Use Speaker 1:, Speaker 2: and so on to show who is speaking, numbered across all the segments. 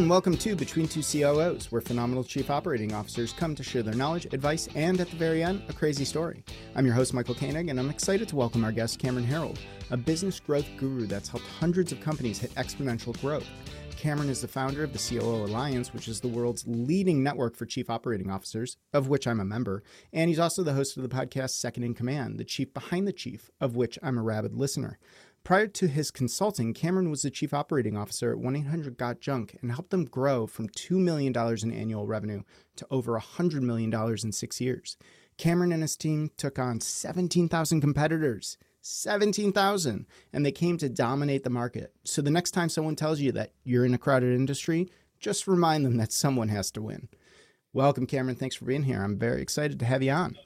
Speaker 1: And welcome to Between Two COOs, where phenomenal chief operating officers come to share their knowledge, advice, and at the very end, a crazy story. I'm your host, Michael Koenig, and I'm excited to welcome our guest, Cameron Herold, a business growth guru that's helped hundreds of companies hit exponential growth. Cameron is the founder of the COO Alliance, which is the world's leading network for chief operating officers, of which I'm a member. And he's also the host of the podcast Second in Command, the chief behind the chief, of which I'm a rabid listener. Prior to his consulting, Cameron was the chief operating officer at 1 800 Got Junk and helped them grow from $2 million in annual revenue to over $100 million in six years. Cameron and his team took on 17,000 competitors. 17,000 and they came to dominate the market. So the next time someone tells you that you're in a crowded industry, just remind them that someone has to win. Welcome, Cameron. Thanks for being here. I'm very excited to have you on.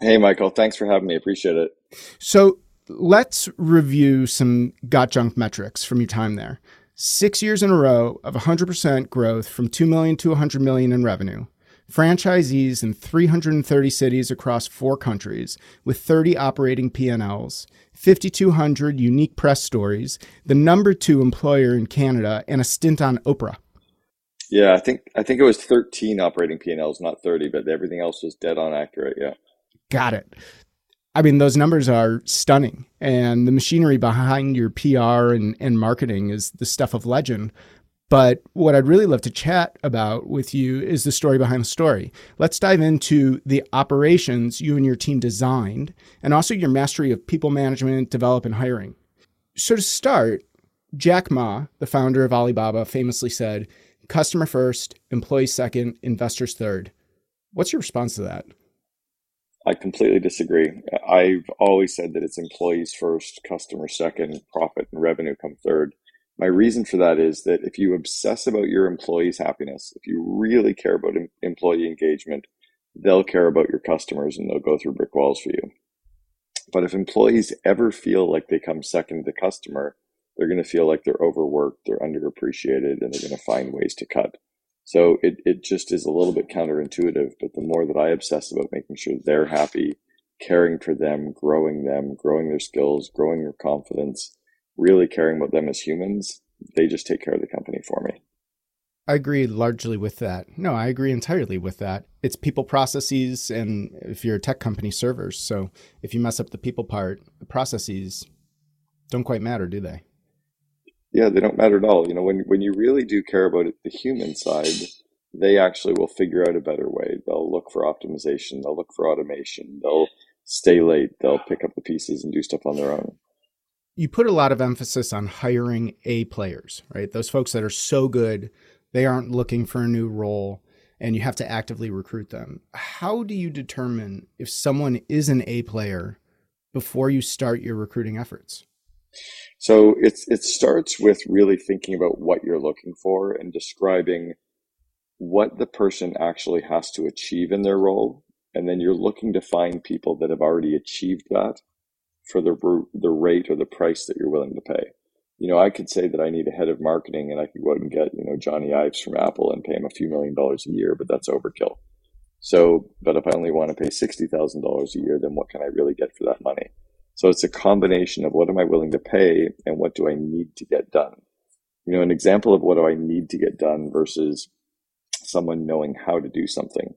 Speaker 2: Hey, Michael. Thanks for having me. Appreciate it.
Speaker 1: So, let's review some got junk metrics from your time there. Six years in a row of 100% growth from 2 million to 100 million in revenue. Franchisees in 330 cities across four countries with 30 operating P&Ls, 5,200 unique press stories, the number two employer in Canada, and a stint on Oprah.
Speaker 2: Yeah, I think I think it was 13 operating P&Ls, not 30, but everything else was dead on accurate. Yeah.
Speaker 1: Got it. I mean, those numbers are stunning. And the machinery behind your PR and, and marketing is the stuff of legend. But what I'd really love to chat about with you is the story behind the story. Let's dive into the operations you and your team designed and also your mastery of people management, develop, and hiring. So, to start, Jack Ma, the founder of Alibaba, famously said, customer first, employees second, investors third. What's your response to that?
Speaker 2: I completely disagree. I've always said that it's employees first, customer second, profit and revenue come third. My reason for that is that if you obsess about your employees' happiness, if you really care about em- employee engagement, they'll care about your customers and they'll go through brick walls for you. But if employees ever feel like they come second to the customer, they're going to feel like they're overworked, they're underappreciated, and they're going to find ways to cut. So it, it just is a little bit counterintuitive, but the more that I obsess about making sure they're happy, caring for them, growing them, growing their skills, growing their confidence, really caring about them as humans, they just take care of the company for me.
Speaker 1: I agree largely with that. No, I agree entirely with that. It's people processes, and if you're a tech company, servers. So if you mess up the people part, the processes don't quite matter, do they?
Speaker 2: Yeah, they don't matter at all. You know, when when you really do care about it, the human side, they actually will figure out a better way. They'll look for optimization. They'll look for automation. They'll stay late. They'll pick up the pieces and do stuff on their own.
Speaker 1: You put a lot of emphasis on hiring A players, right? Those folks that are so good, they aren't looking for a new role and you have to actively recruit them. How do you determine if someone is an A player before you start your recruiting efforts?
Speaker 2: So it's it starts with really thinking about what you're looking for and describing what the person actually has to achieve in their role, and then you're looking to find people that have already achieved that for the the rate or the price that you're willing to pay. You know, I could say that I need a head of marketing, and I could go out and get you know Johnny Ives from Apple and pay him a few million dollars a year, but that's overkill. So, but if I only want to pay sixty thousand dollars a year, then what can I really get for that money? So it's a combination of what am I willing to pay and what do I need to get done. You know, an example of what do I need to get done versus someone knowing how to do something.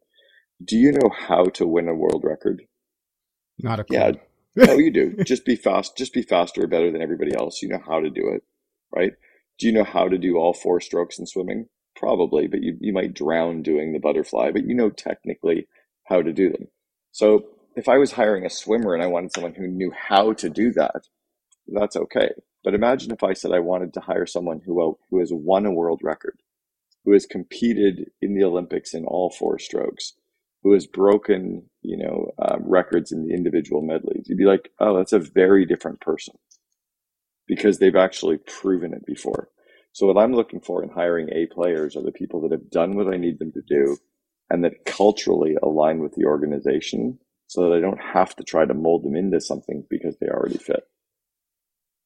Speaker 2: Do you know how to win a world record?
Speaker 1: Not a clue.
Speaker 2: Yeah. no, oh, you do. Just be fast. Just be faster or better than everybody else. You know how to do it, right? Do you know how to do all four strokes in swimming? Probably, but you, you might drown doing the butterfly, but you know technically how to do them. So if I was hiring a swimmer and I wanted someone who knew how to do that, that's okay. But imagine if I said I wanted to hire someone who uh, who has won a world record, who has competed in the Olympics in all four strokes, who has broken you know um, records in the individual medleys. You'd be like, oh, that's a very different person because they've actually proven it before. So what I'm looking for in hiring A players are the people that have done what I need them to do and that culturally align with the organization so that I don't have to try to mold them into something because they already fit.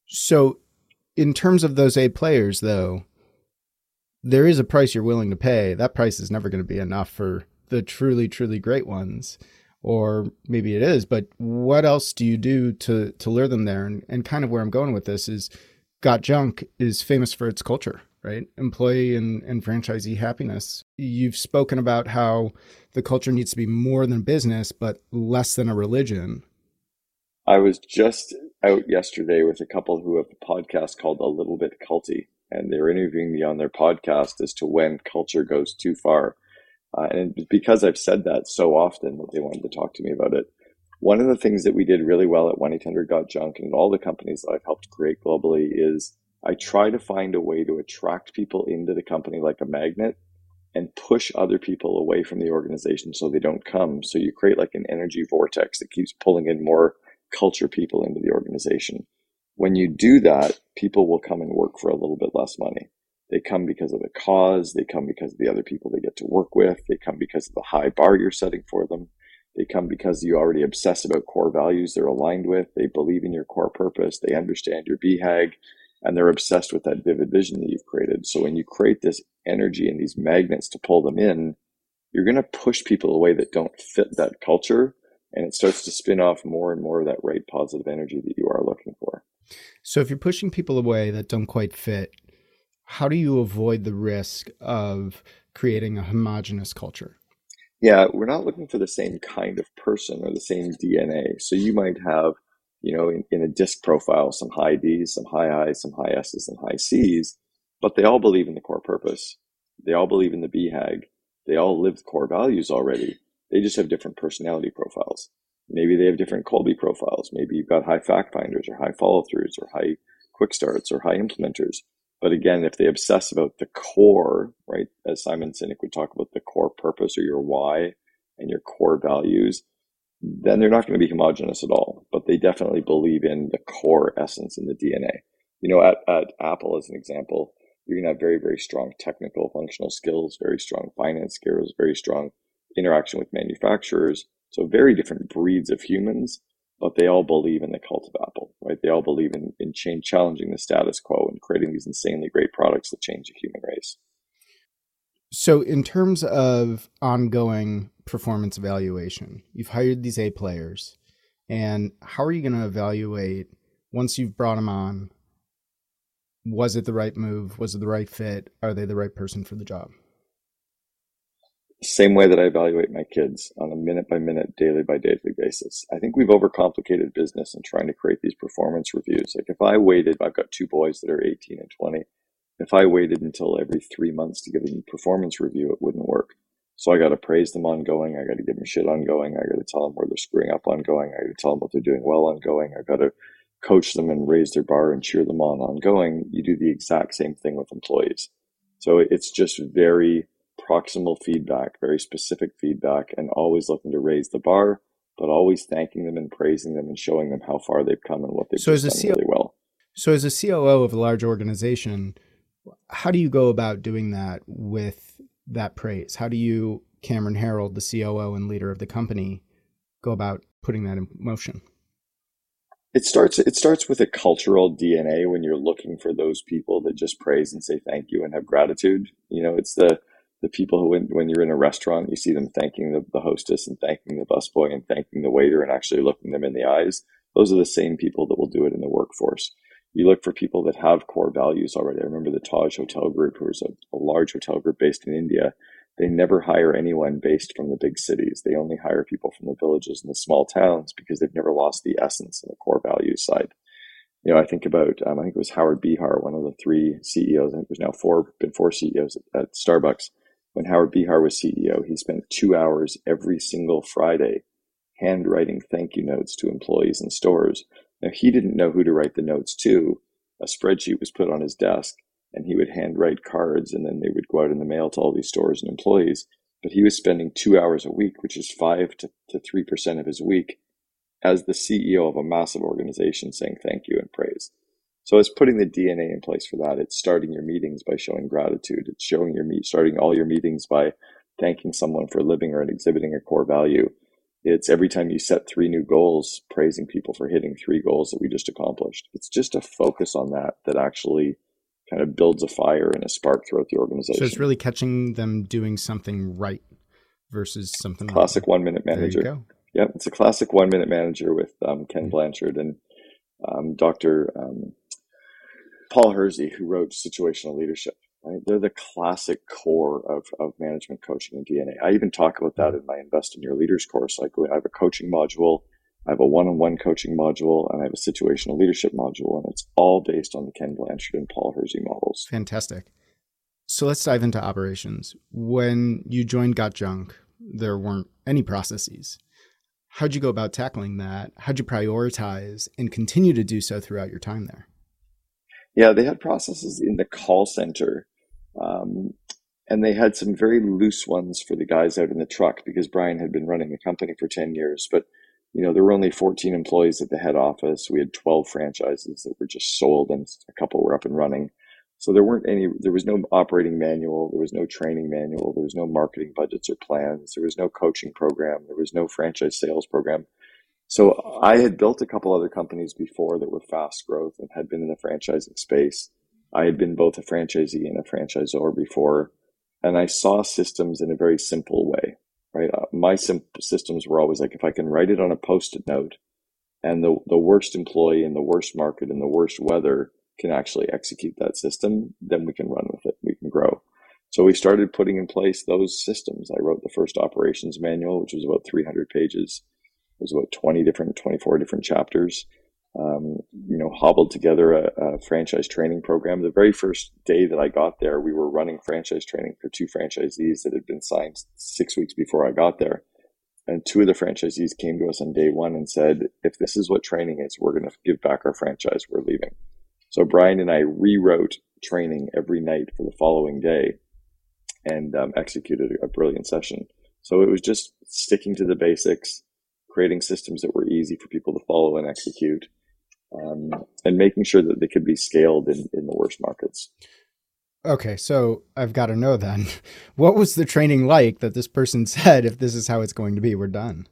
Speaker 1: So, in terms of those A players, though, there is a price you're willing to pay. That price is never going to be enough for the truly, truly great ones. Or maybe it is, but what else do you do to to lure them there? And, and kind of where I'm going with this is Got Junk is famous for its culture. Right? Employee and, and franchisee happiness. You've spoken about how the culture needs to be more than business, but less than a religion.
Speaker 2: I was just out yesterday with a couple who have a podcast called A Little Bit Culty, and they were interviewing me on their podcast as to when culture goes too far. Uh, and because I've said that so often that they wanted to talk to me about it. One of the things that we did really well at 1 800 Got Junk and all the companies that I've helped create globally is I try to find a way to attract people into the company like a magnet and push other people away from the organization so they don't come. So you create like an energy vortex that keeps pulling in more culture people into the organization. When you do that, people will come and work for a little bit less money. They come because of the cause. They come because of the other people they get to work with. They come because of the high bar you're setting for them. They come because you already obsess about core values they're aligned with. They believe in your core purpose. They understand your BHAG and they're obsessed with that vivid vision that you've created. So when you create this energy and these magnets to pull them in, you're going to push people away that don't fit that culture and it starts to spin off more and more of that right positive energy that you are looking for.
Speaker 1: So if you're pushing people away that don't quite fit, how do you avoid the risk of creating a homogenous culture?
Speaker 2: Yeah, we're not looking for the same kind of person or the same DNA. So you might have, you know, in, in a disc profile, some high D's, some high I's, some high S's, and high C's, but they all believe in the core purpose. They all believe in the BHAG. They all live core values already they just have different personality profiles. Maybe they have different Kolbe profiles. Maybe you've got high fact finders or high follow throughs or high quick starts or high implementers. But again, if they obsess about the core, right, as Simon Sinek would talk about the core purpose or your why and your core values, then they're not going to be homogenous at all. But they definitely believe in the core essence in the DNA. You know, at, at Apple, as an example, you're going to have very, very strong technical functional skills, very strong finance skills, very strong interaction with manufacturers. So very different breeds of humans, but they all believe in the cult of Apple, right? They all believe in, in change, challenging the status quo and creating these insanely great products that change the human race.
Speaker 1: So, in terms of ongoing performance evaluation, you've hired these A players, and how are you going to evaluate once you've brought them on? Was it the right move? Was it the right fit? Are they the right person for the job?
Speaker 2: same way that I evaluate my kids on a minute by minute, daily by daily basis. I think we've overcomplicated business in trying to create these performance reviews. Like if I waited, I've got two boys that are 18 and 20. If I waited until every three months to give them a performance review, it wouldn't work. So I got to praise them ongoing. I got to give them shit ongoing. I got to tell them where they're screwing up ongoing. I got to tell them what they're doing well ongoing. I got to coach them and raise their bar and cheer them on ongoing. You do the exact same thing with employees. So it's just very proximal feedback, very specific feedback, and always looking to raise the bar, but always thanking them and praising them and showing them how far they've come and what they've so done CO- really well.
Speaker 1: So, as a COO of a large organization, how do you go about doing that with that praise? How do you, Cameron Herold, the COO and leader of the company, go about putting that in motion?
Speaker 2: It starts. It starts with a cultural DNA when you're looking for those people that just praise and say thank you and have gratitude. You know, it's the the people who, when, when you're in a restaurant, you see them thanking the, the hostess and thanking the busboy and thanking the waiter and actually looking them in the eyes. Those are the same people that will do it in the workforce. You look for people that have core values already. I remember the Taj Hotel Group, who was a, a large hotel group based in India. They never hire anyone based from the big cities. They only hire people from the villages and the small towns because they've never lost the essence and the core values side you know, I think about, um, I think it was Howard Behar, one of the three CEOs. I think there's now four, been four CEOs at, at Starbucks when Howard Behar was CEO, he spent two hours every single Friday handwriting thank you notes to employees in stores. Now, he didn't know who to write the notes to. A spreadsheet was put on his desk, and he would handwrite cards, and then they would go out in the mail to all these stores and employees. But he was spending two hours a week, which is five to, to 3% of his week, as the CEO of a massive organization saying thank you and praise. So it's putting the DNA in place for that. It's starting your meetings by showing gratitude. It's showing your meet, starting all your meetings by thanking someone for living or exhibiting a core value. It's every time you set three new goals, praising people for hitting three goals that we just accomplished. It's just a focus on that that actually kind of builds a fire and a spark throughout the organization.
Speaker 1: So it's really catching them doing something right versus something
Speaker 2: classic one minute manager. Yeah, it's a classic one minute manager with um, Ken Blanchard and um, Dr. Um, Paul Hersey, who wrote Situational Leadership. Right? They're the classic core of, of management coaching and DNA. I even talk about that mm-hmm. in my Invest in Your Leaders course. Like I have a coaching module, I have a one-on-one coaching module, and I have a situational leadership module, and it's all based on the Ken Blanchard and Paul Hersey models.
Speaker 1: Fantastic. So let's dive into operations. When you joined Got Junk, there weren't any processes. How'd you go about tackling that? How'd you prioritize and continue to do so throughout your time there?
Speaker 2: Yeah, they had processes in the call center um, and they had some very loose ones for the guys out in the truck because Brian had been running the company for 10 years. But, you know, there were only 14 employees at the head office. We had 12 franchises that were just sold and a couple were up and running. So there weren't any, there was no operating manual. There was no training manual. There was no marketing budgets or plans. There was no coaching program. There was no franchise sales program. So I had built a couple other companies before that were fast growth and had been in the franchising space. I had been both a franchisee and a franchisor before, and I saw systems in a very simple way, right? Uh, my simple systems were always like, if I can write it on a post-it note and the, the worst employee in the worst market in the worst weather can actually execute that system, then we can run with it. We can grow. So we started putting in place those systems. I wrote the first operations manual, which was about 300 pages. It was about 20 different, 24 different chapters um, you know, hobbled together a, a, franchise training program. The very first day that I got there, we were running franchise training for two franchisees that had been signed six weeks before I got there. And two of the franchisees came to us on day one and said, if this is what training is, we're going to give back our franchise. We're leaving. So Brian and I rewrote training every night for the following day and um, executed a brilliant session. So it was just sticking to the basics, creating systems that were easy for people to follow and execute um, and making sure that they could be scaled in, in the worst markets.
Speaker 1: Okay, so I've got to know then, what was the training like that this person said, if this is how it's going to be, we're done?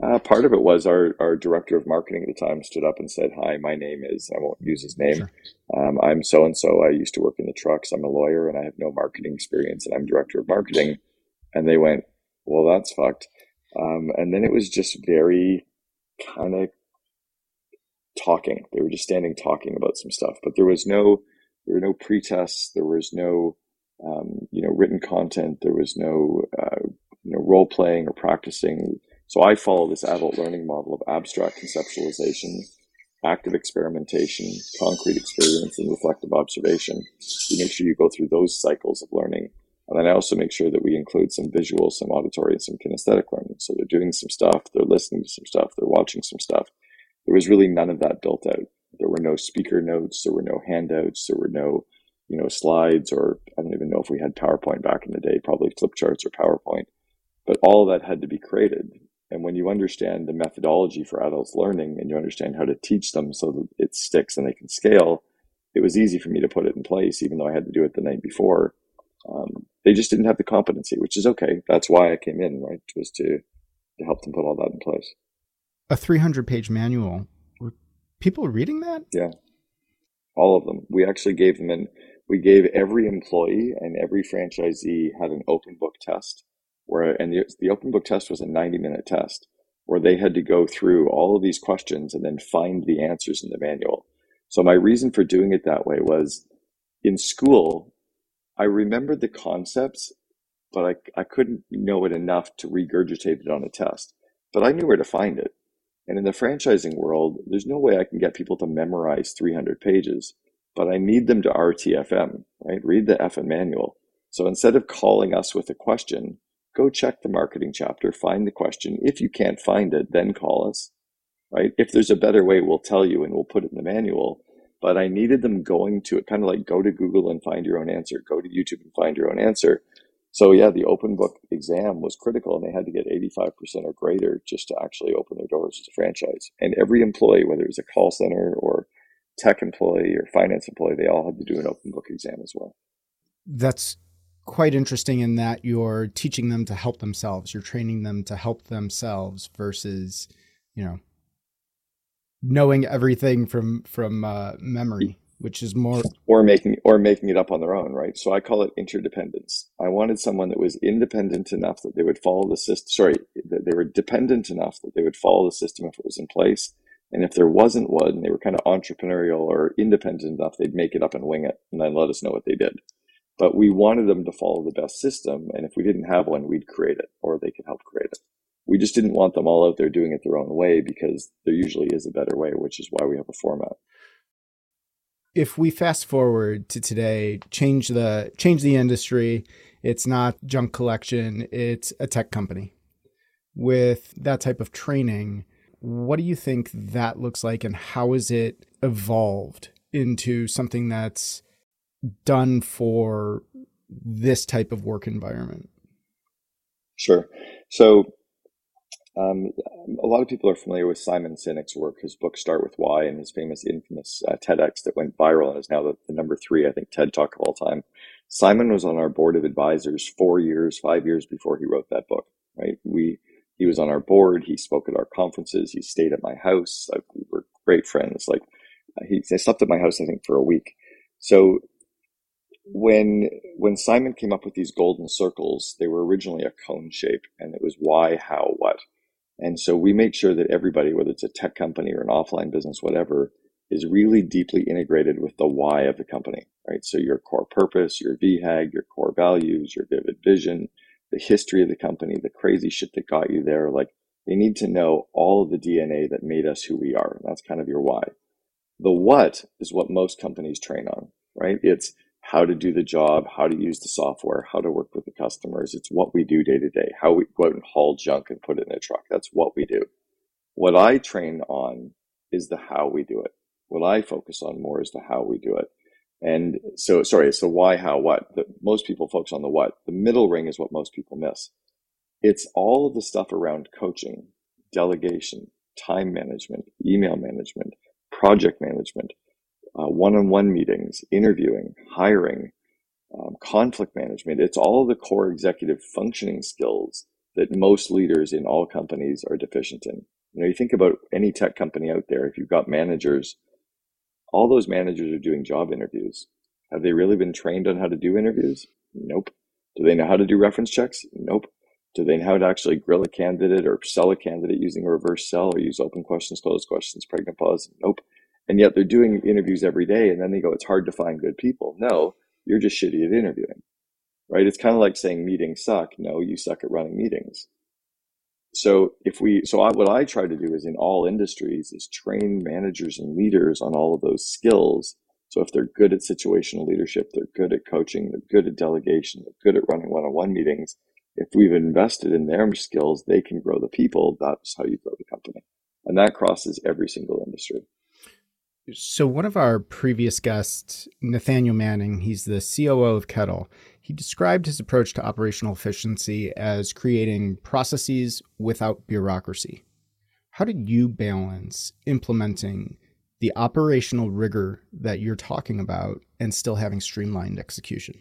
Speaker 2: Uh, part of it was our, our director of marketing at the time stood up and said, Hi, my name is, I won't use his name. Sure. Um, I'm so and so. I used to work in the trucks. I'm a lawyer and I have no marketing experience and I'm director of marketing. And they went, Well, that's fucked. Um, and then it was just very kind of talking. They were just standing talking about some stuff, but there was no there were no pretests. There was no um, you know written content. There was no uh, you know role playing or practicing. So I follow this adult learning model of abstract conceptualization, active experimentation, concrete experience, and reflective observation. You make sure you go through those cycles of learning. And then I also make sure that we include some visual, some auditory, and some kinesthetic learning. So they're doing some stuff, they're listening to some stuff, they're watching some stuff there was really none of that built out. There were no speaker notes, there were no handouts, there were no, you know, slides, or I don't even know if we had PowerPoint back in the day, probably flip charts or PowerPoint. But all that had to be created. And when you understand the methodology for adults learning and you understand how to teach them so that it sticks and they can scale, it was easy for me to put it in place, even though I had to do it the night before. Um, they just didn't have the competency, which is okay. That's why I came in, right? Was to to help them put all that in place
Speaker 1: a 300 page manual. Were people reading that?
Speaker 2: Yeah. All of them. We actually gave them and we gave every employee and every franchisee had an open book test where, and the, the open book test was a 90 minute test where they had to go through all of these questions and then find the answers in the manual. So my reason for doing it that way was in school, I remembered the concepts, but I, I couldn't know it enough to regurgitate it on a test. But I knew where to find it. And in the franchising world, there's no way I can get people to memorize 300 pages, but I need them to RTFM, right? Read the F and manual. So instead of calling us with a question, go check the marketing chapter, find the question. If you can't find it, then call us, right? If there's a better way, we'll tell you and we'll put it in the manual. But I needed them going to it, kind of like go to Google and find your own answer, go to YouTube and find your own answer. So yeah, the open book exam was critical and they had to get 85% or greater just to actually open their doors as a franchise. And every employee, whether it was a call center or tech employee or finance employee, they all had to do an open book exam as well.
Speaker 1: That's quite interesting in that you're teaching them to help themselves. You're training them to help themselves versus, you know, knowing everything from from uh, memory which is more
Speaker 2: or making or making it up on their own right so i call it interdependence i wanted someone that was independent enough that they would follow the system sorry that they were dependent enough that they would follow the system if it was in place And if there wasn't one, they were kind of entrepreneurial or independent enough, they'd make it up and wing it and then let us know what they did. But we wanted them to follow the best system. And if we didn't have one, we'd create it or they could help create it. We just didn't want them all out there doing it their own way because there usually is a better way, which is why we have a format.
Speaker 1: If we fast forward to today, change the change the industry, it's not junk collection, it's a tech company. With that type of training, what do you think that looks like and how is it evolved into something that's done for this type of work environment?
Speaker 2: Sure. So, um, a lot of people are familiar with Simon Sinek's work, his book Start with Why, and his famous, infamous uh, TEDx that went viral and is now the, the number three, I think, TED Talk of all time. Simon was on our board of advisors four years, five years before he wrote that book. Right? We he was on our board. He spoke at our conferences. He stayed at my house. Like, we were great friends. Like he, he slept at my house, I think, for a week. So when when Simon came up with these golden circles, they were originally a cone shape, and it was why, how, what. And so we make sure that everybody, whether it's a tech company or an offline business, whatever, is really deeply integrated with the why of the company, right? So your core purpose, your BHAG, your core values, your vivid vision, the history of the company, the crazy shit that got you there. Like they need to know all of the DNA that made us who we are. And that's kind of your why. The what is what most companies train on, right? It's how to do the job, how to use the software, how to work with the customers. It's what we do day to day, how we go out and haul junk and put it in a truck. That's what we do. What I train on is the how we do it. What I focus on more is the how we do it. And so, sorry, it's the why, how, what. The, most people focus on the what. The middle ring is what most people miss. It's all of the stuff around coaching, delegation, time management, email management, project management, uh, one-on-one meetings, interviewing, hiring, um, conflict management. It's all the core executive functioning skills that most leaders in all companies are deficient in. You know, you think about any tech company out there, if you've got managers all those managers are doing job interviews. Have they really been trained on how to do interviews? Nope. Do they know how to do reference checks? Nope. Do they know how to actually grill a candidate or sell a candidate using a reverse sell or use open questions, closed questions, pregnant pause? Nope. And yet they're doing interviews every day and then they go, it's hard to find good people. No, you're just shitty at interviewing, right? It's kind of like saying meetings suck. No, you suck at running meetings so if we so I, what i try to do is in all industries is train managers and leaders on all of those skills so if they're good at situational leadership they're good at coaching they're good at delegation they're good at running one-on-one meetings if we've invested in their skills they can grow the people that's how you grow the company and that crosses every single industry
Speaker 1: so one of our previous guests nathaniel manning he's the coo of kettle he described his approach to operational efficiency as creating processes without bureaucracy. How did you balance implementing the operational rigor that you're talking about and still having streamlined execution?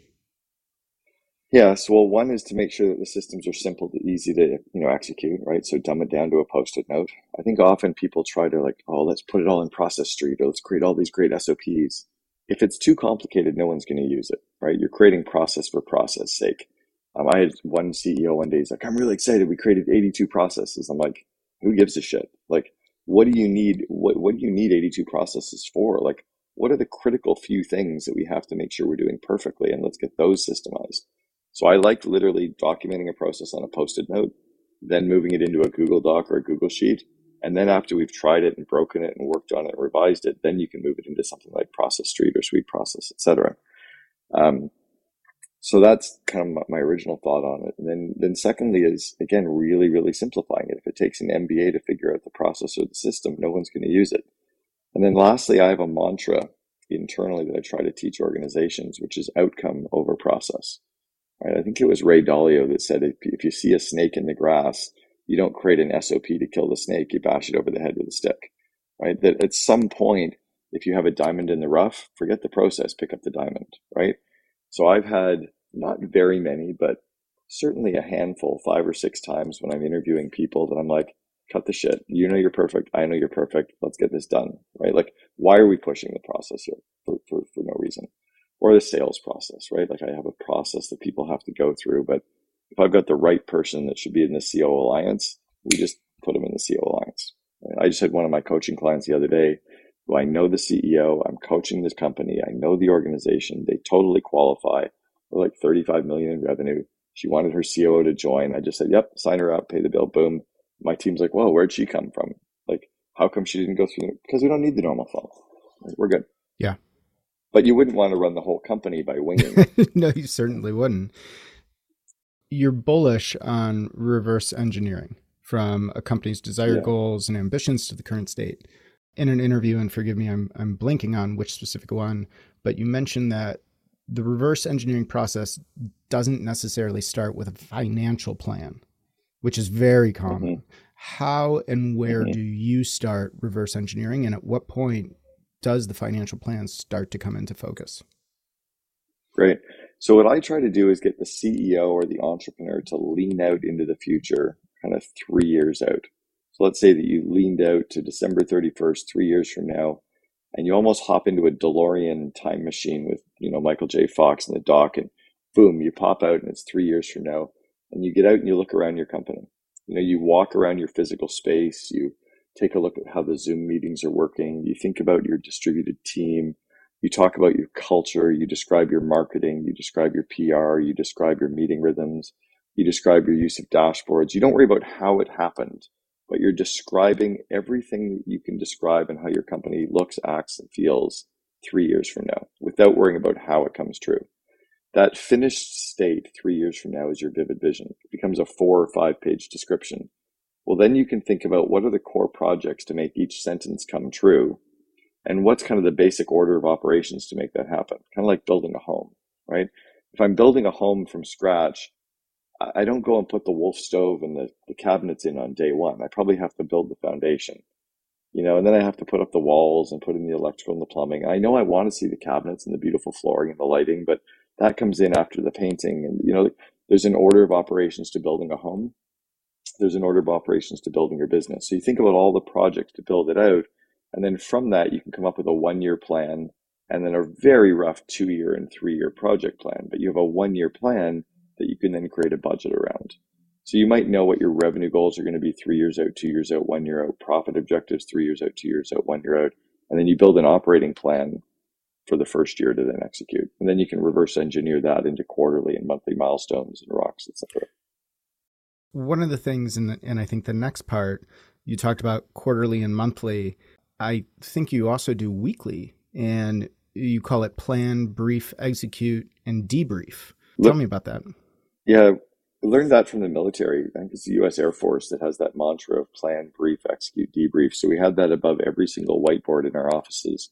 Speaker 2: Yes, well, one is to make sure that the systems are simple to easy to you know execute, right? So dumb it down to a post-it note. I think often people try to like, oh, let's put it all in Process Street, or let's create all these great SOPs if it's too complicated, no one's going to use it, right? You're creating process for process sake. Um, I had one CEO one day, he's like, I'm really excited. We created 82 processes. I'm like, who gives a shit? Like, what do you need? What, what do you need 82 processes for? Like, what are the critical few things that we have to make sure we're doing perfectly? And let's get those systemized. So I like literally documenting a process on a post-it note, then moving it into a Google Doc or a Google Sheet, and then after we've tried it and broken it and worked on it and revised it, then you can move it into something like Process Street or SweetProcess, etc. Um, so that's kind of my original thought on it. And then, then secondly is again really, really simplifying it. If it takes an MBA to figure out the process or the system, no one's going to use it. And then lastly, I have a mantra internally that I try to teach organizations, which is outcome over process. Right? I think it was Ray Dalio that said if, if you see a snake in the grass, you don't create an SOP to kill the snake. You bash it over the head with a stick, right? That at some point, if you have a diamond in the rough, forget the process, pick up the diamond, right? So I've had not very many, but certainly a handful, five or six times when I'm interviewing people that I'm like, cut the shit. You know you're perfect. I know you're perfect. Let's get this done, right? Like, why are we pushing the process here for, for, for no reason? Or the sales process, right? Like I have a process that people have to go through, but if I've got the right person that should be in the COO Alliance, we just put them in the COO Alliance, I just had one of my coaching clients the other day who I know the CEO, I'm coaching this company, I know the organization, they totally qualify. We're like 35 million in revenue. She wanted her COO to join. I just said, yep, sign her up, pay the bill, boom. My team's like, whoa, where'd she come from? Like, how come she didn't go through? Because we don't need the normal funnel. We're good.
Speaker 1: Yeah.
Speaker 2: But you wouldn't want to run the whole company by winging.
Speaker 1: no, you certainly wouldn't. You're bullish on reverse engineering from a company's desired yeah. goals and ambitions to the current state. In an interview, and forgive me, I'm I'm blanking on which specific one, but you mentioned that the reverse engineering process doesn't necessarily start with a financial plan, which is very common. Mm-hmm. How and where mm-hmm. do you start reverse engineering, and at what point does the financial plan start to come into focus?
Speaker 2: Great. So, what I try to do is get the CEO or the entrepreneur to lean out into the future, kind of three years out. So, let's say that you leaned out to December 31st, three years from now, and you almost hop into a DeLorean time machine with, you know, Michael J. Fox in the dock, and boom, you pop out, and it's three years from now, and you get out and you look around your company. You know, you walk around your physical space, you take a look at how the Zoom meetings are working, you think about your distributed team, you talk about your culture, you describe your marketing, you describe your PR, you describe your meeting rhythms, you describe your use of dashboards. You don't worry about how it happened, but you're describing everything that you can describe and how your company looks, acts, and feels three years from now without worrying about how it comes true. That finished state three years from now is your vivid vision. It becomes a four or five page description. Well, then you can think about what are the core projects to make each sentence come true and what's kind of the basic order of operations to make that happen. Kind of like building a home right? If i'm building a home from scratch i don't go and put the wolf stove and the, the cabinets in on day one. I probably have to build the foundation you know and then i have to put up the walls and put in the electrical and the plumbing. I know i want to see the cabinets and the beautiful flooring and the lighting but that comes in after the painting. And you know there's an order of operations to building a home there's an order of operations to building your business so you think about all the projects to build it out and then from that, you can come up with a one year plan and then a very rough two year and three year project plan. But you have a one year plan that you can then create a budget around. So you might know what your revenue goals are going to be three years out, two years out, one year out, profit objectives three years out, two years out, one year out. And then you build an operating plan for the first year to then execute. And then you can reverse engineer that into quarterly and monthly milestones and rocks, etc.
Speaker 1: One of the things, and, and I think the next part, you talked about quarterly and monthly I think you also do weekly, and you call it plan, brief, execute, and debrief. Tell me about that.
Speaker 2: Yeah, I learned that from the military. I think it's the U.S. Air Force that has that mantra of plan, brief, execute, debrief. So we had that above every single whiteboard in our offices.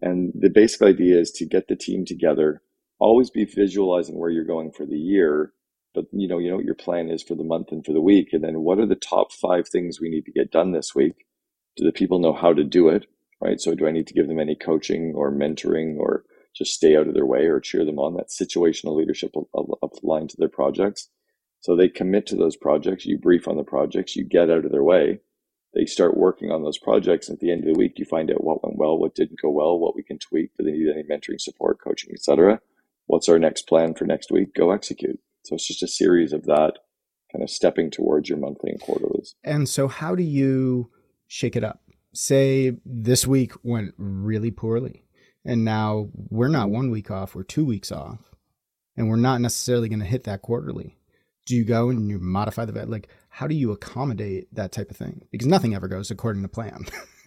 Speaker 2: And the basic idea is to get the team together, always be visualizing where you're going for the year, but you know, you know what your plan is for the month and for the week. And then what are the top five things we need to get done this week? do the people know how to do it right? So do i need to give them any coaching or mentoring or just stay out of their way or cheer them on? That situational leadership aligned to their projects. So they commit to those projects you brief on the projects you get out of their way. They start working on those projects at the end of the week you find out what went well what didn't go well what we can tweak do they need any mentoring support coaching etc what's our next plan for next week? Go execute so it's just a series of that kind of stepping towards your monthly and quarterlies
Speaker 1: and so how do you shake it up. Say this week went really poorly, and now we're not one week off, we're two weeks off, and we're not necessarily going to hit that quarterly. Do you go and you modify the vet? like? How do you accommodate that type of thing? Because nothing ever goes according to plan.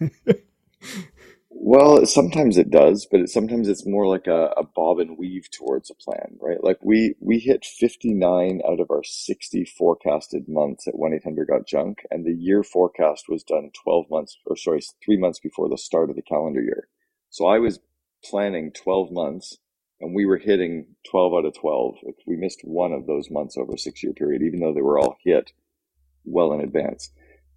Speaker 2: Well, sometimes it does, but it, sometimes it's more like a, a bob and weave towards a plan, right? Like we we hit 59 out of our 60 forecasted months at 1-800-GOT-JUNK, and the year forecast was done 12 months, or sorry, three months before the start of the calendar year. So I was planning 12 months, and we were hitting 12 out of 12. We missed one of those months over a six-year period, even though they were all hit well in advance.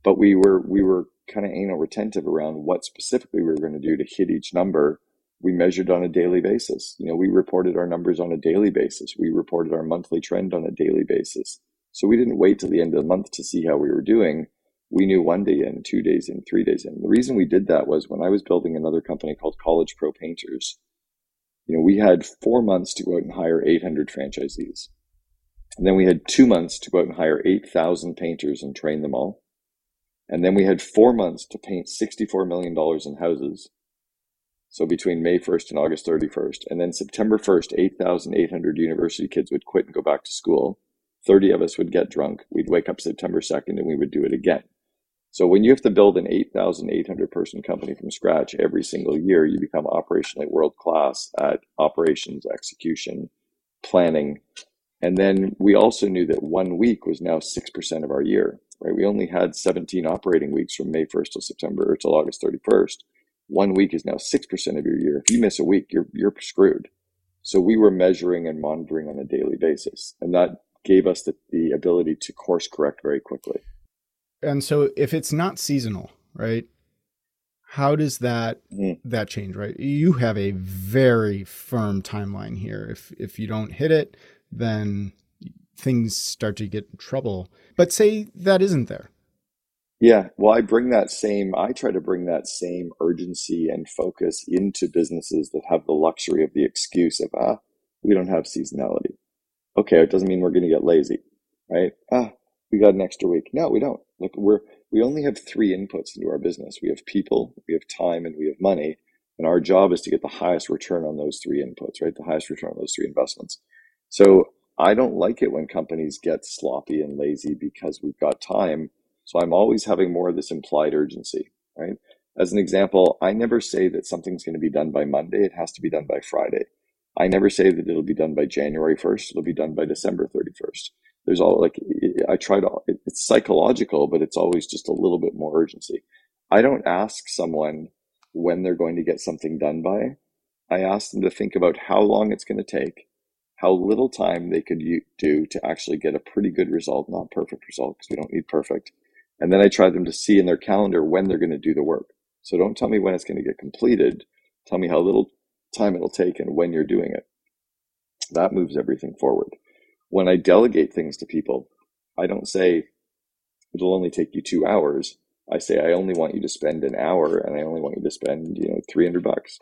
Speaker 2: But we were we were kind of anal retentive around what specifically we were going to do to hit each number, we measured on a daily basis. You know, we reported our numbers on a daily basis. We reported our monthly trend on a daily basis. So we didn't wait till the end of the month to see how we were doing. We knew one day in, two days in, three days in. The reason we did that was when I was building another company called College Pro Painters, you know, we had four months to go out and hire 800 franchisees. And then we had two months to go out and hire 8,000 painters and train them all. And then we had four months to paint $64 million in houses. So between May 1st and August 31st. And then September 1st, 8,800 university kids would quit and go back to school. 30 of us would get drunk. We'd wake up September 2nd and we would do it again. So when you have to build an 8,800 person company from scratch every single year, you become operationally world class at operations, execution, planning. And then we also knew that one week was now 6% of our year, right? We only had 17 operating weeks from May 1st till September or till August 31st. One week is now 6% of your year. If you miss a week, you're, you're screwed. So we were measuring and monitoring on a daily basis. And that gave us the, the ability to course correct very quickly.
Speaker 1: And so if it's not seasonal, right? How does that mm. that change, right? You have a very firm timeline here. If if you don't hit it, then things start to get in trouble. But say that isn't there.
Speaker 2: Yeah, well, I bring that same, I try to bring that same urgency and focus into businesses that have the luxury of the excuse of, ah, we don't have seasonality. Okay, it doesn't mean we're going to get lazy, right? Ah, we got an extra week. No, we don't. Look, we're we only have three inputs into our business. We have people, we have time, and we have money. And our job is to get the highest return on those three inputs, right? The highest return on those three investments. So I don't like it when companies get sloppy and lazy because we've got time. So I'm always having more of this implied urgency, right? As an example, I never say that something's going to be done by Monday. It has to be done by Friday. I never say that it'll be done by January 1st. It'll be done by December 31st there's all like I try to it's psychological, but it's always just a little bit more urgency. I don't ask someone when they're going to get something done by. I ask them to think about how long it's going to take, how little time they could do to actually get a pretty good result, not perfect result because we don't need perfect. And then I try them to see in their calendar when they're going to do the work. So don't tell me when it's going to get completed. Tell me how little time it'll take and when you're doing it. That moves everything forward when I delegate things to people, I don't say it'll only take you two hours. I say I only want you to spend an hour and I only want you to spend, you know, 300 bucks.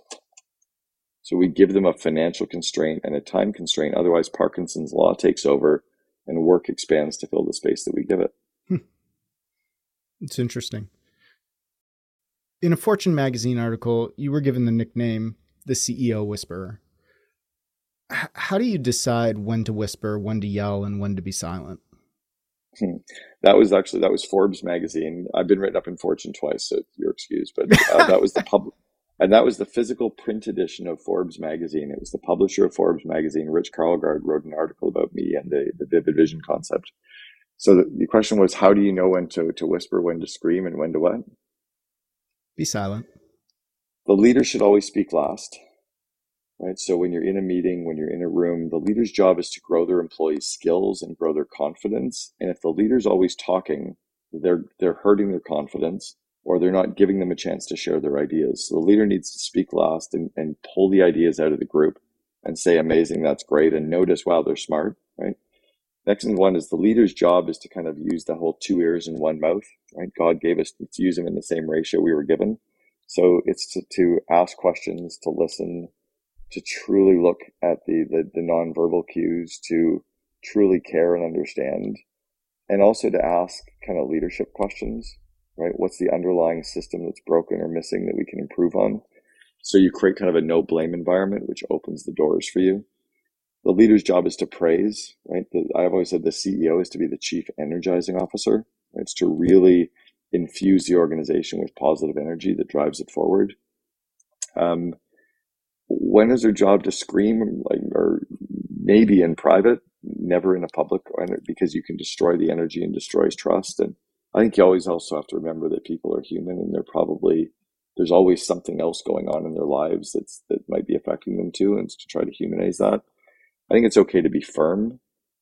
Speaker 2: So we give them a financial constraint and a time constraint. Otherwise, Parkinson's law takes over and work expands to fill the space that we give it. Hmm.
Speaker 1: It's interesting. In a Fortune magazine article, you were given the nickname the CEO Whisperer how do you decide when to whisper, when to yell, and when to be silent?
Speaker 2: Hmm. That was actually that was Forbes magazine. I've been written up in Fortune twice, so you're excused. But uh, that was the pub, and that was the physical print edition of Forbes magazine. It was the publisher of Forbes magazine, Rich Karlgaard, wrote an article about me and the the vivid vision concept. So the, the question was, how do you know when to to whisper, when to scream, and when to what?
Speaker 1: Be silent.
Speaker 2: The leader should always speak last right? So when you're in a meeting, when you're in a room, the leader's job is to grow their employees' skills and grow their confidence. And if the leader's always talking, they're they're hurting their confidence or they're not giving them a chance to share their ideas. So the leader needs to speak last and, and pull the ideas out of the group and say, amazing, that's great, and notice, wow, they're smart, right? Next one is the leader's job is to kind of use the whole two ears and one mouth, right? God gave us to use them in the same ratio we were given. So it's to, to ask questions, to listen, to truly look at the, the, the nonverbal cues, to truly care and understand, and also to ask kind of leadership questions, right? What's the underlying system that's broken or missing that we can improve on? So you create kind of a no blame environment, which opens the doors for you. The leader's job is to praise, right? The, I've always said the CEO is to be the chief energizing officer. Right? It's to really infuse the organization with positive energy that drives it forward. Um, when is their job to scream like or maybe in private never in a public because you can destroy the energy and destroys trust and i think you always also have to remember that people are human and they're probably there's always something else going on in their lives that's that might be affecting them too and to try to humanize that i think it's okay to be firm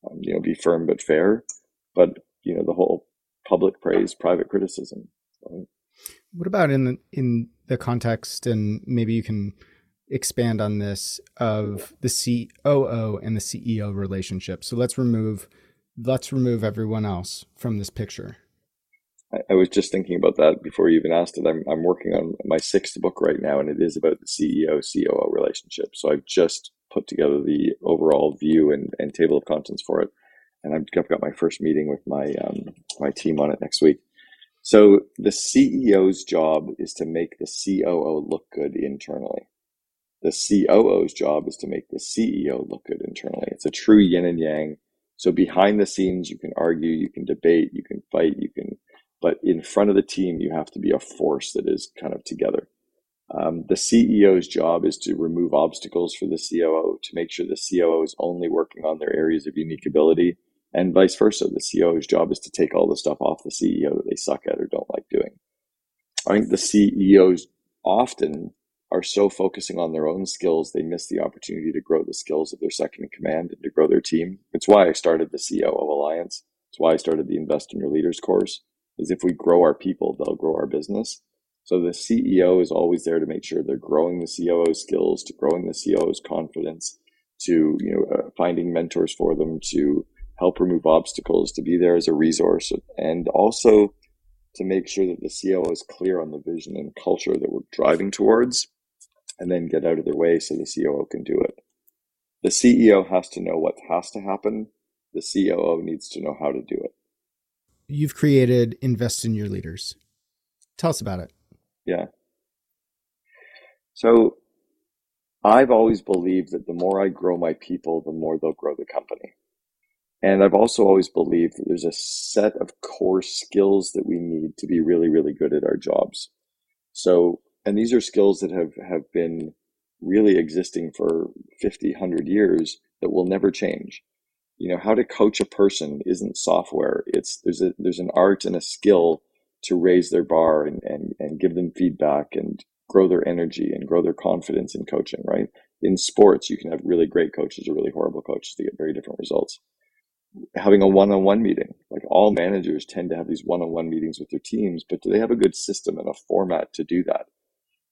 Speaker 2: um, you know be firm but fair but you know the whole public praise private criticism right?
Speaker 1: what about in the in the context and maybe you can expand on this of the COO and the CEO relationship. So let's remove let's remove everyone else from this picture.
Speaker 2: I, was just thinking about that before you even asked it. I'm I'm working on my sixth book right now, and it is about the CEO COO relationship. So I've just put together the overall view and, and table of contents for it, and I've got my first meeting with my um, my team on it next week. So the CEO's job is to make the COO look good internally. The COO's job is to make the CEO look good internally. It's a true yin and yang. So behind the scenes, you can argue, you can debate, you can fight, you can, but in front of the team, you have to be a force that is kind of together. Um, the CEO's job is to remove obstacles for the COO to make sure the COO is only working on their areas of unique ability and vice versa. The CEO's job is to take all the stuff off the CEO that they suck at or don't like doing. I think the CEOs often are so focusing on their own skills, they miss the opportunity to grow the skills of their second in command and to grow their team. It's why I started the COO Alliance. It's why I started the Invest in Your Leaders course. Is if we grow our people, they'll grow our business. So the CEO is always there to make sure they're growing the COO's skills, to growing the COO's confidence, to you know uh, finding mentors for them, to help remove obstacles, to be there as a resource, and also to make sure that the COO is clear on the vision and culture that we're driving towards, and then get out of their way so the COO can do it. The CEO has to know what has to happen. The COO needs to know how to do it.
Speaker 1: You've created Invest in Your Leaders. Tell us about it.
Speaker 2: Yeah. So I've always believed that the more I grow my people, the more they'll grow the company. And I've also always believed that there's a set of core skills that we need to be really, really good at our jobs. So, and these are skills that have, have been really existing for 50, 100 years that will never change. You know, how to coach a person isn't software. It's, there's a, there's an art and a skill to raise their bar and, and, and give them feedback and grow their energy and grow their confidence in coaching, right? In sports, you can have really great coaches or really horrible coaches to get very different results. Having a one on one meeting, like all managers tend to have these one on one meetings with their teams, but do they have a good system and a format to do that?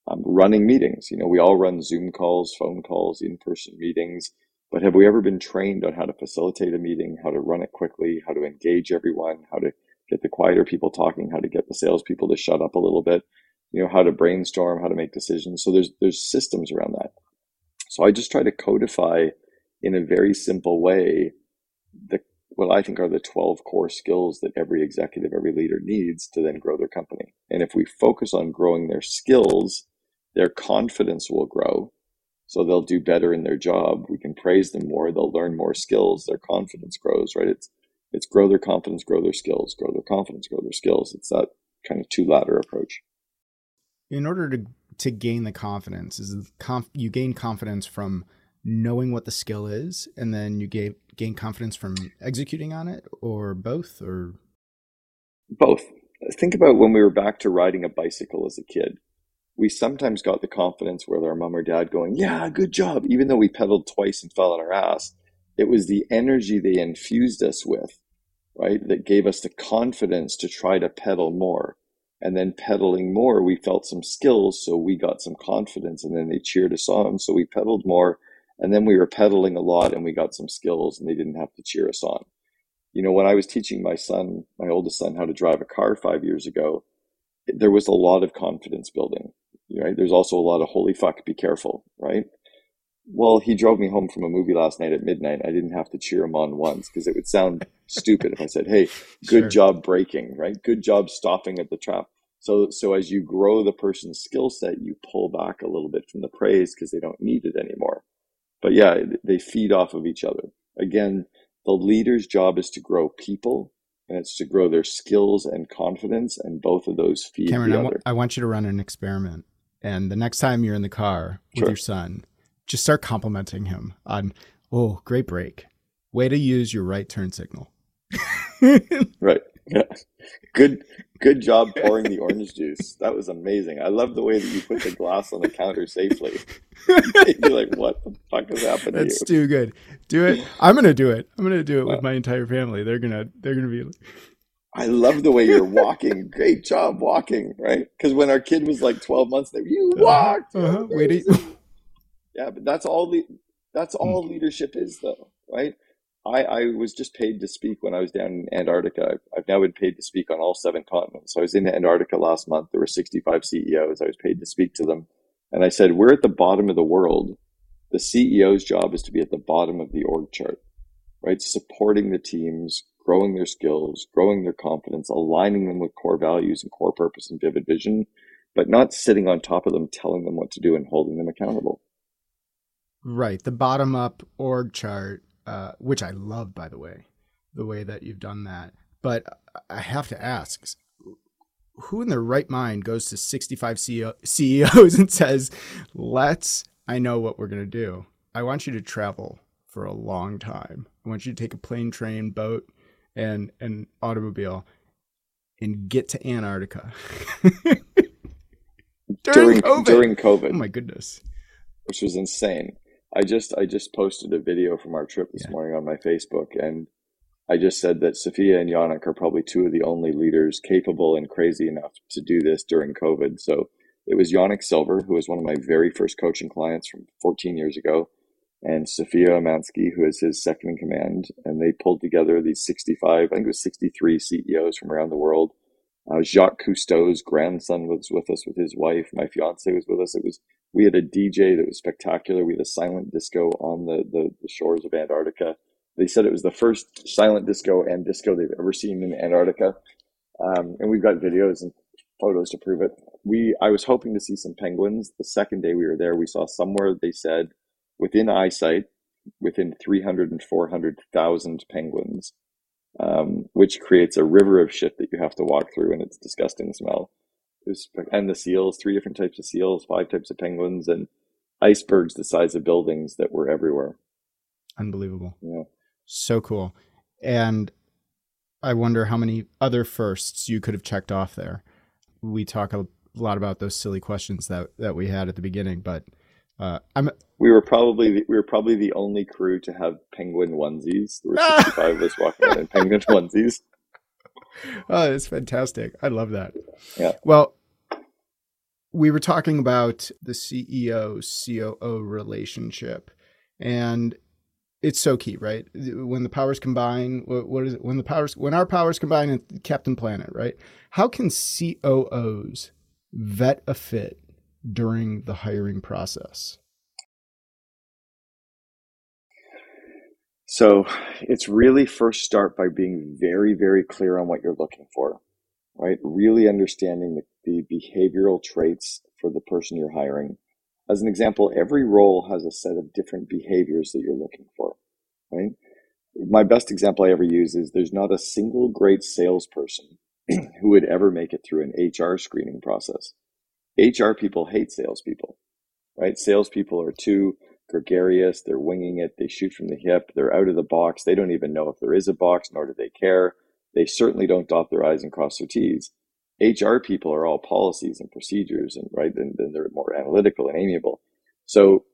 Speaker 2: Um, running meetings, you know, we all run Zoom calls, phone calls, in person meetings, but have we ever been trained on how to facilitate a meeting, how to run it quickly, how to engage everyone, how to get the quieter people talking, how to get the salespeople to shut up a little bit, you know, how to brainstorm, how to make decisions. So there's there's systems around that. So I just try to codify in a very simple way the what I think are the 12 core skills that every executive, every leader needs to then grow their company. And if we focus on growing their skills, their confidence will grow. So they'll do better in their job. We can praise them more. They'll learn more skills. Their confidence grows, right? It's it's grow their confidence, grow their skills, grow their confidence, grow their skills. It's that kind of two ladder approach.
Speaker 1: In order to to gain the confidence, is conf- you gain confidence from knowing what the skill is, and then you gain gain confidence from executing on it, or both, or
Speaker 2: both. Think about when we were back to riding a bicycle as a kid. We sometimes got the confidence with our mom or dad going, "Yeah, good job," even though we pedaled twice and fell on our ass. It was the energy they infused us with right? That gave us the confidence to try to pedal more. And then pedaling more, we felt some skills, so we got some confidence, and then they cheered us on, so we pedaled more. And then we were pedaling a lot, and we got some skills, and they didn't have to cheer us on. You know, when I was teaching my son, my oldest son, how to drive a car five years ago, there was a lot of confidence building. Right? There's also a lot of holy fuck, be careful, right? Well, he drove me home from a movie last night at midnight. I didn't have to cheer him on once because it would sound stupid if I said, "Hey, good sure. job braking," right? Good job stopping at the trap. So, so as you grow the person's skill set, you pull back a little bit from the praise because they don't need it anymore. But yeah, they feed off of each other. Again, the leader's job is to grow people and it's to grow their skills and confidence, and both of those feed
Speaker 1: Cameron,
Speaker 2: the
Speaker 1: I,
Speaker 2: other.
Speaker 1: W- I want you to run an experiment. And the next time you're in the car with sure. your son, just start complimenting him on, oh, great brake! Way to use your right turn signal.
Speaker 2: right. Yeah. Good good job pouring the orange juice. That was amazing. I love the way that you put the glass on the counter safely. You're like, what the fuck is happening?
Speaker 1: That's
Speaker 2: to
Speaker 1: too good. Do it. I'm gonna do it. I'm gonna do it with my entire family. They're gonna they're gonna be
Speaker 2: I love the way you're walking. Great job walking, right? Because when our kid was like 12 months, they you uh-huh. walked. Uh-huh. Wait, yeah, but that's all the that's all mm. leadership is, though, right? I, I was just paid to speak when I was down in Antarctica. I've, I've now been paid to speak on all seven continents. So I was in Antarctica last month. There were 65 CEOs. I was paid to speak to them. And I said, We're at the bottom of the world. The CEO's job is to be at the bottom of the org chart, right? Supporting the teams, growing their skills, growing their confidence, aligning them with core values and core purpose and vivid vision, but not sitting on top of them, telling them what to do and holding them accountable.
Speaker 1: Right. The bottom up org chart, uh, which I love, by the way, the way that you've done that. But I have to ask who in their right mind goes to 65 CEO- CEOs and says, let's, I know what we're going to do. I want you to travel for a long time. I want you to take a plane, train, boat, and an automobile and get to Antarctica.
Speaker 2: during, during COVID. During COVID.
Speaker 1: Oh my goodness.
Speaker 2: Which was insane. I just I just posted a video from our trip this yeah. morning on my Facebook and I just said that Sophia and Yanik are probably two of the only leaders capable and crazy enough to do this during COVID. So it was Yanik Silver, who was one of my very first coaching clients from 14 years ago, and Sophia Amansky, who is his second in command. And they pulled together these 65, I think it was 63 CEOs from around the world. Uh, Jacques Cousteau's grandson was with us with his wife. My fiance was with us. It was we had a DJ that was spectacular. We had a silent disco on the, the, the shores of Antarctica. They said it was the first silent disco and disco they've ever seen in Antarctica. Um, and we've got videos and photos to prove it. We, I was hoping to see some penguins. The second day we were there, we saw somewhere they said within eyesight, within 300 and 400,000 penguins, um, which creates a river of shit that you have to walk through and it's disgusting smell. It was, and the seals, three different types of seals, five types of penguins, and icebergs the size of buildings that were everywhere.
Speaker 1: Unbelievable.
Speaker 2: Yeah.
Speaker 1: So cool. And I wonder how many other firsts you could have checked off there. We talk a lot about those silly questions that, that we had at the beginning, but uh, I'm.
Speaker 2: We were probably the, we were probably the only crew to have penguin onesies. There were ah! sixty five of us walking around in penguin onesies.
Speaker 1: Oh, it's fantastic! I love that.
Speaker 2: Yeah.
Speaker 1: Well, we were talking about the CEO COO relationship, and it's so key, right? When the powers combine, what is it? When the powers, when our powers combine in Captain Planet, right? How can COOs vet a fit during the hiring process?
Speaker 2: So it's really first start by being very, very clear on what you're looking for, right? Really understanding the, the behavioral traits for the person you're hiring as an example, every role has a set of different behaviors that you're looking for, right? My best example I ever use is there's not a single great salesperson who would ever make it through an HR screening process. HR people hate salespeople, right? Salespeople are too gregarious. They're winging it. They shoot from the hip. They're out of the box. They don't even know if there is a box, nor do they care. They certainly don't dot their I's and cross their T's. HR people are all policies and procedures and right, then, then they're more analytical and amiable. So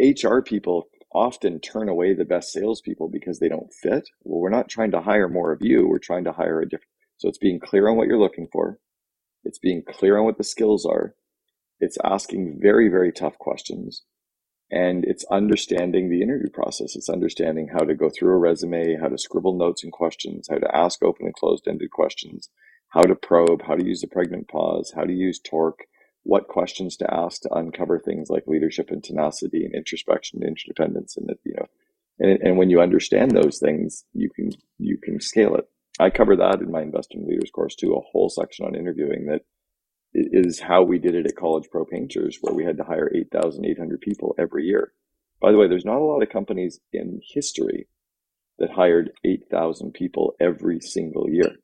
Speaker 2: HR people often turn away the best salespeople because they don't fit. Well, we're not trying to hire more of you. We're trying to hire a different. So it's being clear on what you're looking for. It's being clear on what the skills are. It's asking very, very tough questions. And it's understanding the interview process. It's understanding how to go through a resume, how to scribble notes and questions, how to ask open and closed ended questions, how to probe, how to use the pregnant pause, how to use torque, what questions to ask to uncover things like leadership and tenacity and introspection and interdependence. And you know, and, and when you understand those things, you can, you can scale it. I cover that in my investing leaders course too, a whole section on interviewing that is how we did it at College Pro Painters, where we had to hire 8,800 people every year. By the way, there's not a lot of companies in history that hired 8,000 people every single year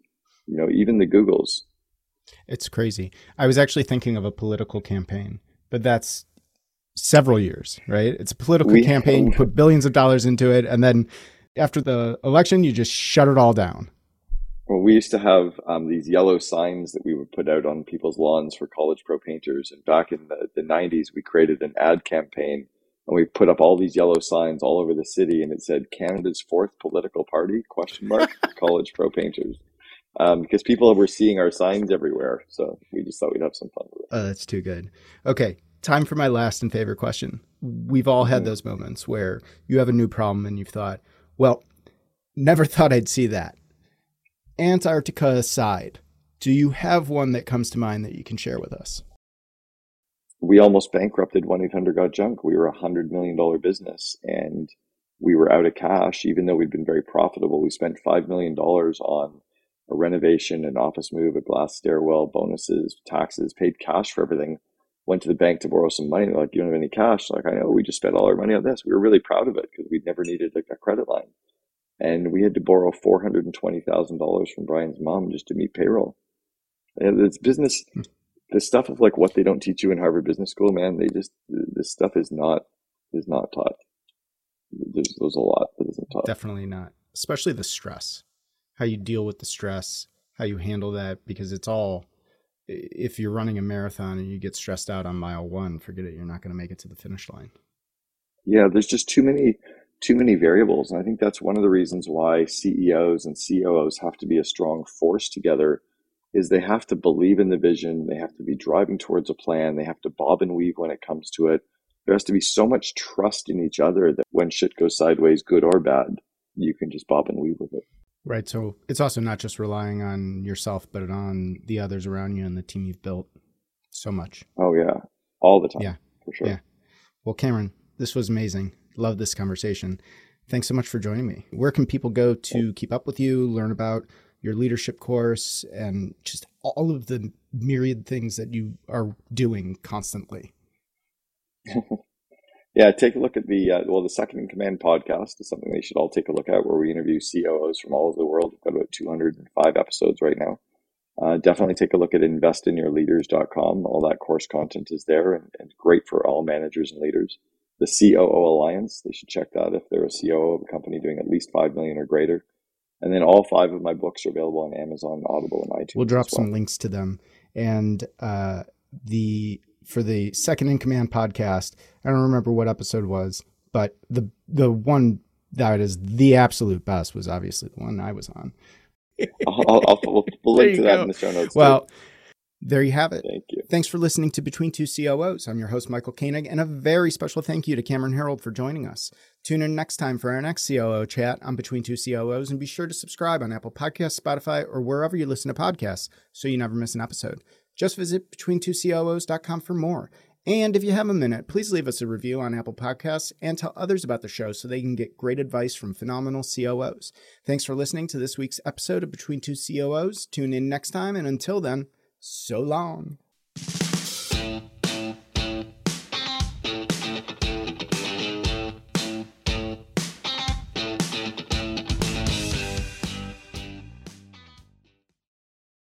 Speaker 2: you know, even the Googles.
Speaker 1: It's crazy. I was actually thinking of a political campaign, but that's several years, right? It's a political we, campaign. You put billions of dollars into it, and then after the election, you just shut it all down.
Speaker 2: Well, we used to have um, these yellow signs that we would put out on people's lawns for college pro painters. And back in the, the 90s, we created an ad campaign and we put up all these yellow signs all over the city and it said Canada's fourth political party question mark college pro painters um, because people were seeing our signs everywhere. So we just thought we'd have some fun with it.
Speaker 1: Oh, that's too good. Okay, time for my last and favorite question. We've all had mm-hmm. those moments where you have a new problem and you've thought, well, never thought I'd see that. Antarctica aside, do you have one that comes to mind that you can share with us?
Speaker 2: We almost bankrupted 1 800 Got Junk. We were a $100 million business and we were out of cash, even though we'd been very profitable. We spent $5 million on a renovation, an office move, a glass stairwell, bonuses, taxes, paid cash for everything. Went to the bank to borrow some money. They're like, you don't have any cash. Like, I know we just spent all our money on this. We were really proud of it because we'd never needed a, a credit line. And we had to borrow $420,000 from Brian's mom just to meet payroll. And it's business, hmm. the stuff of like what they don't teach you in Harvard Business School, man, they just, this stuff is not, is not taught there's, there's a lot that isn't taught.
Speaker 1: Definitely not, especially the stress, how you deal with the stress, how you handle that, because it's all. If you're running a marathon and you get stressed out on mile one, forget it. You're not going to make it to the finish line.
Speaker 2: Yeah, there's just too many too many variables, and I think that's one of the reasons why CEOs and COOs have to be a strong force together. Is they have to believe in the vision, they have to be driving towards a plan, they have to bob and weave when it comes to it, there has to be so much trust in each other that when shit goes sideways, good or bad, you can just bob and weave with it.
Speaker 1: Right. So it's also not just relying on yourself, but on the others around you and the team you've built so much.
Speaker 2: Oh, yeah. All the time.
Speaker 1: Yeah.
Speaker 2: For sure.
Speaker 1: Yeah. Well, Cameron, this was amazing. Love this conversation. Thanks so much for joining me. Where can people go to keep up with you, learn about your leadership course, and just all of the myriad things that you are doing constantly?
Speaker 2: yeah, take a look at the uh, well, the Second in Command podcast is something they should all take a look at, where we interview COOs from all over the world. We've got about 205 episodes right now. Uh, definitely take a look at investinyourleaders.com. All that course content is there and, and, great for all managers and leaders. The COO Alliance, they should check that if they're a COO of a company doing at least 5 million or greater. And then all five of my books are available on Amazon, Audible, and iTunes.
Speaker 1: We'll drop well. some links to them. And uh, the for the second in command podcast. I don't remember what episode was, but the the one that is the absolute best was obviously the one I was on.
Speaker 2: I'll, I'll, we'll, we'll link to that go. in the show notes.
Speaker 1: Well, too. There you have it.
Speaker 2: Thank you.
Speaker 1: Thanks for listening to Between Two COOs. I'm your host, Michael Koenig, and a very special thank you to Cameron Herold for joining us. Tune in next time for our next COO chat on Between Two COOs, and be sure to subscribe on Apple Podcasts, Spotify, or wherever you listen to podcasts so you never miss an episode. Just visit between2coos.com for more. And if you have a minute, please leave us a review on Apple Podcasts and tell others about the show so they can get great advice from phenomenal COOs. Thanks for listening to this week's episode of Between Two COOs. Tune in next time, and until then, so long.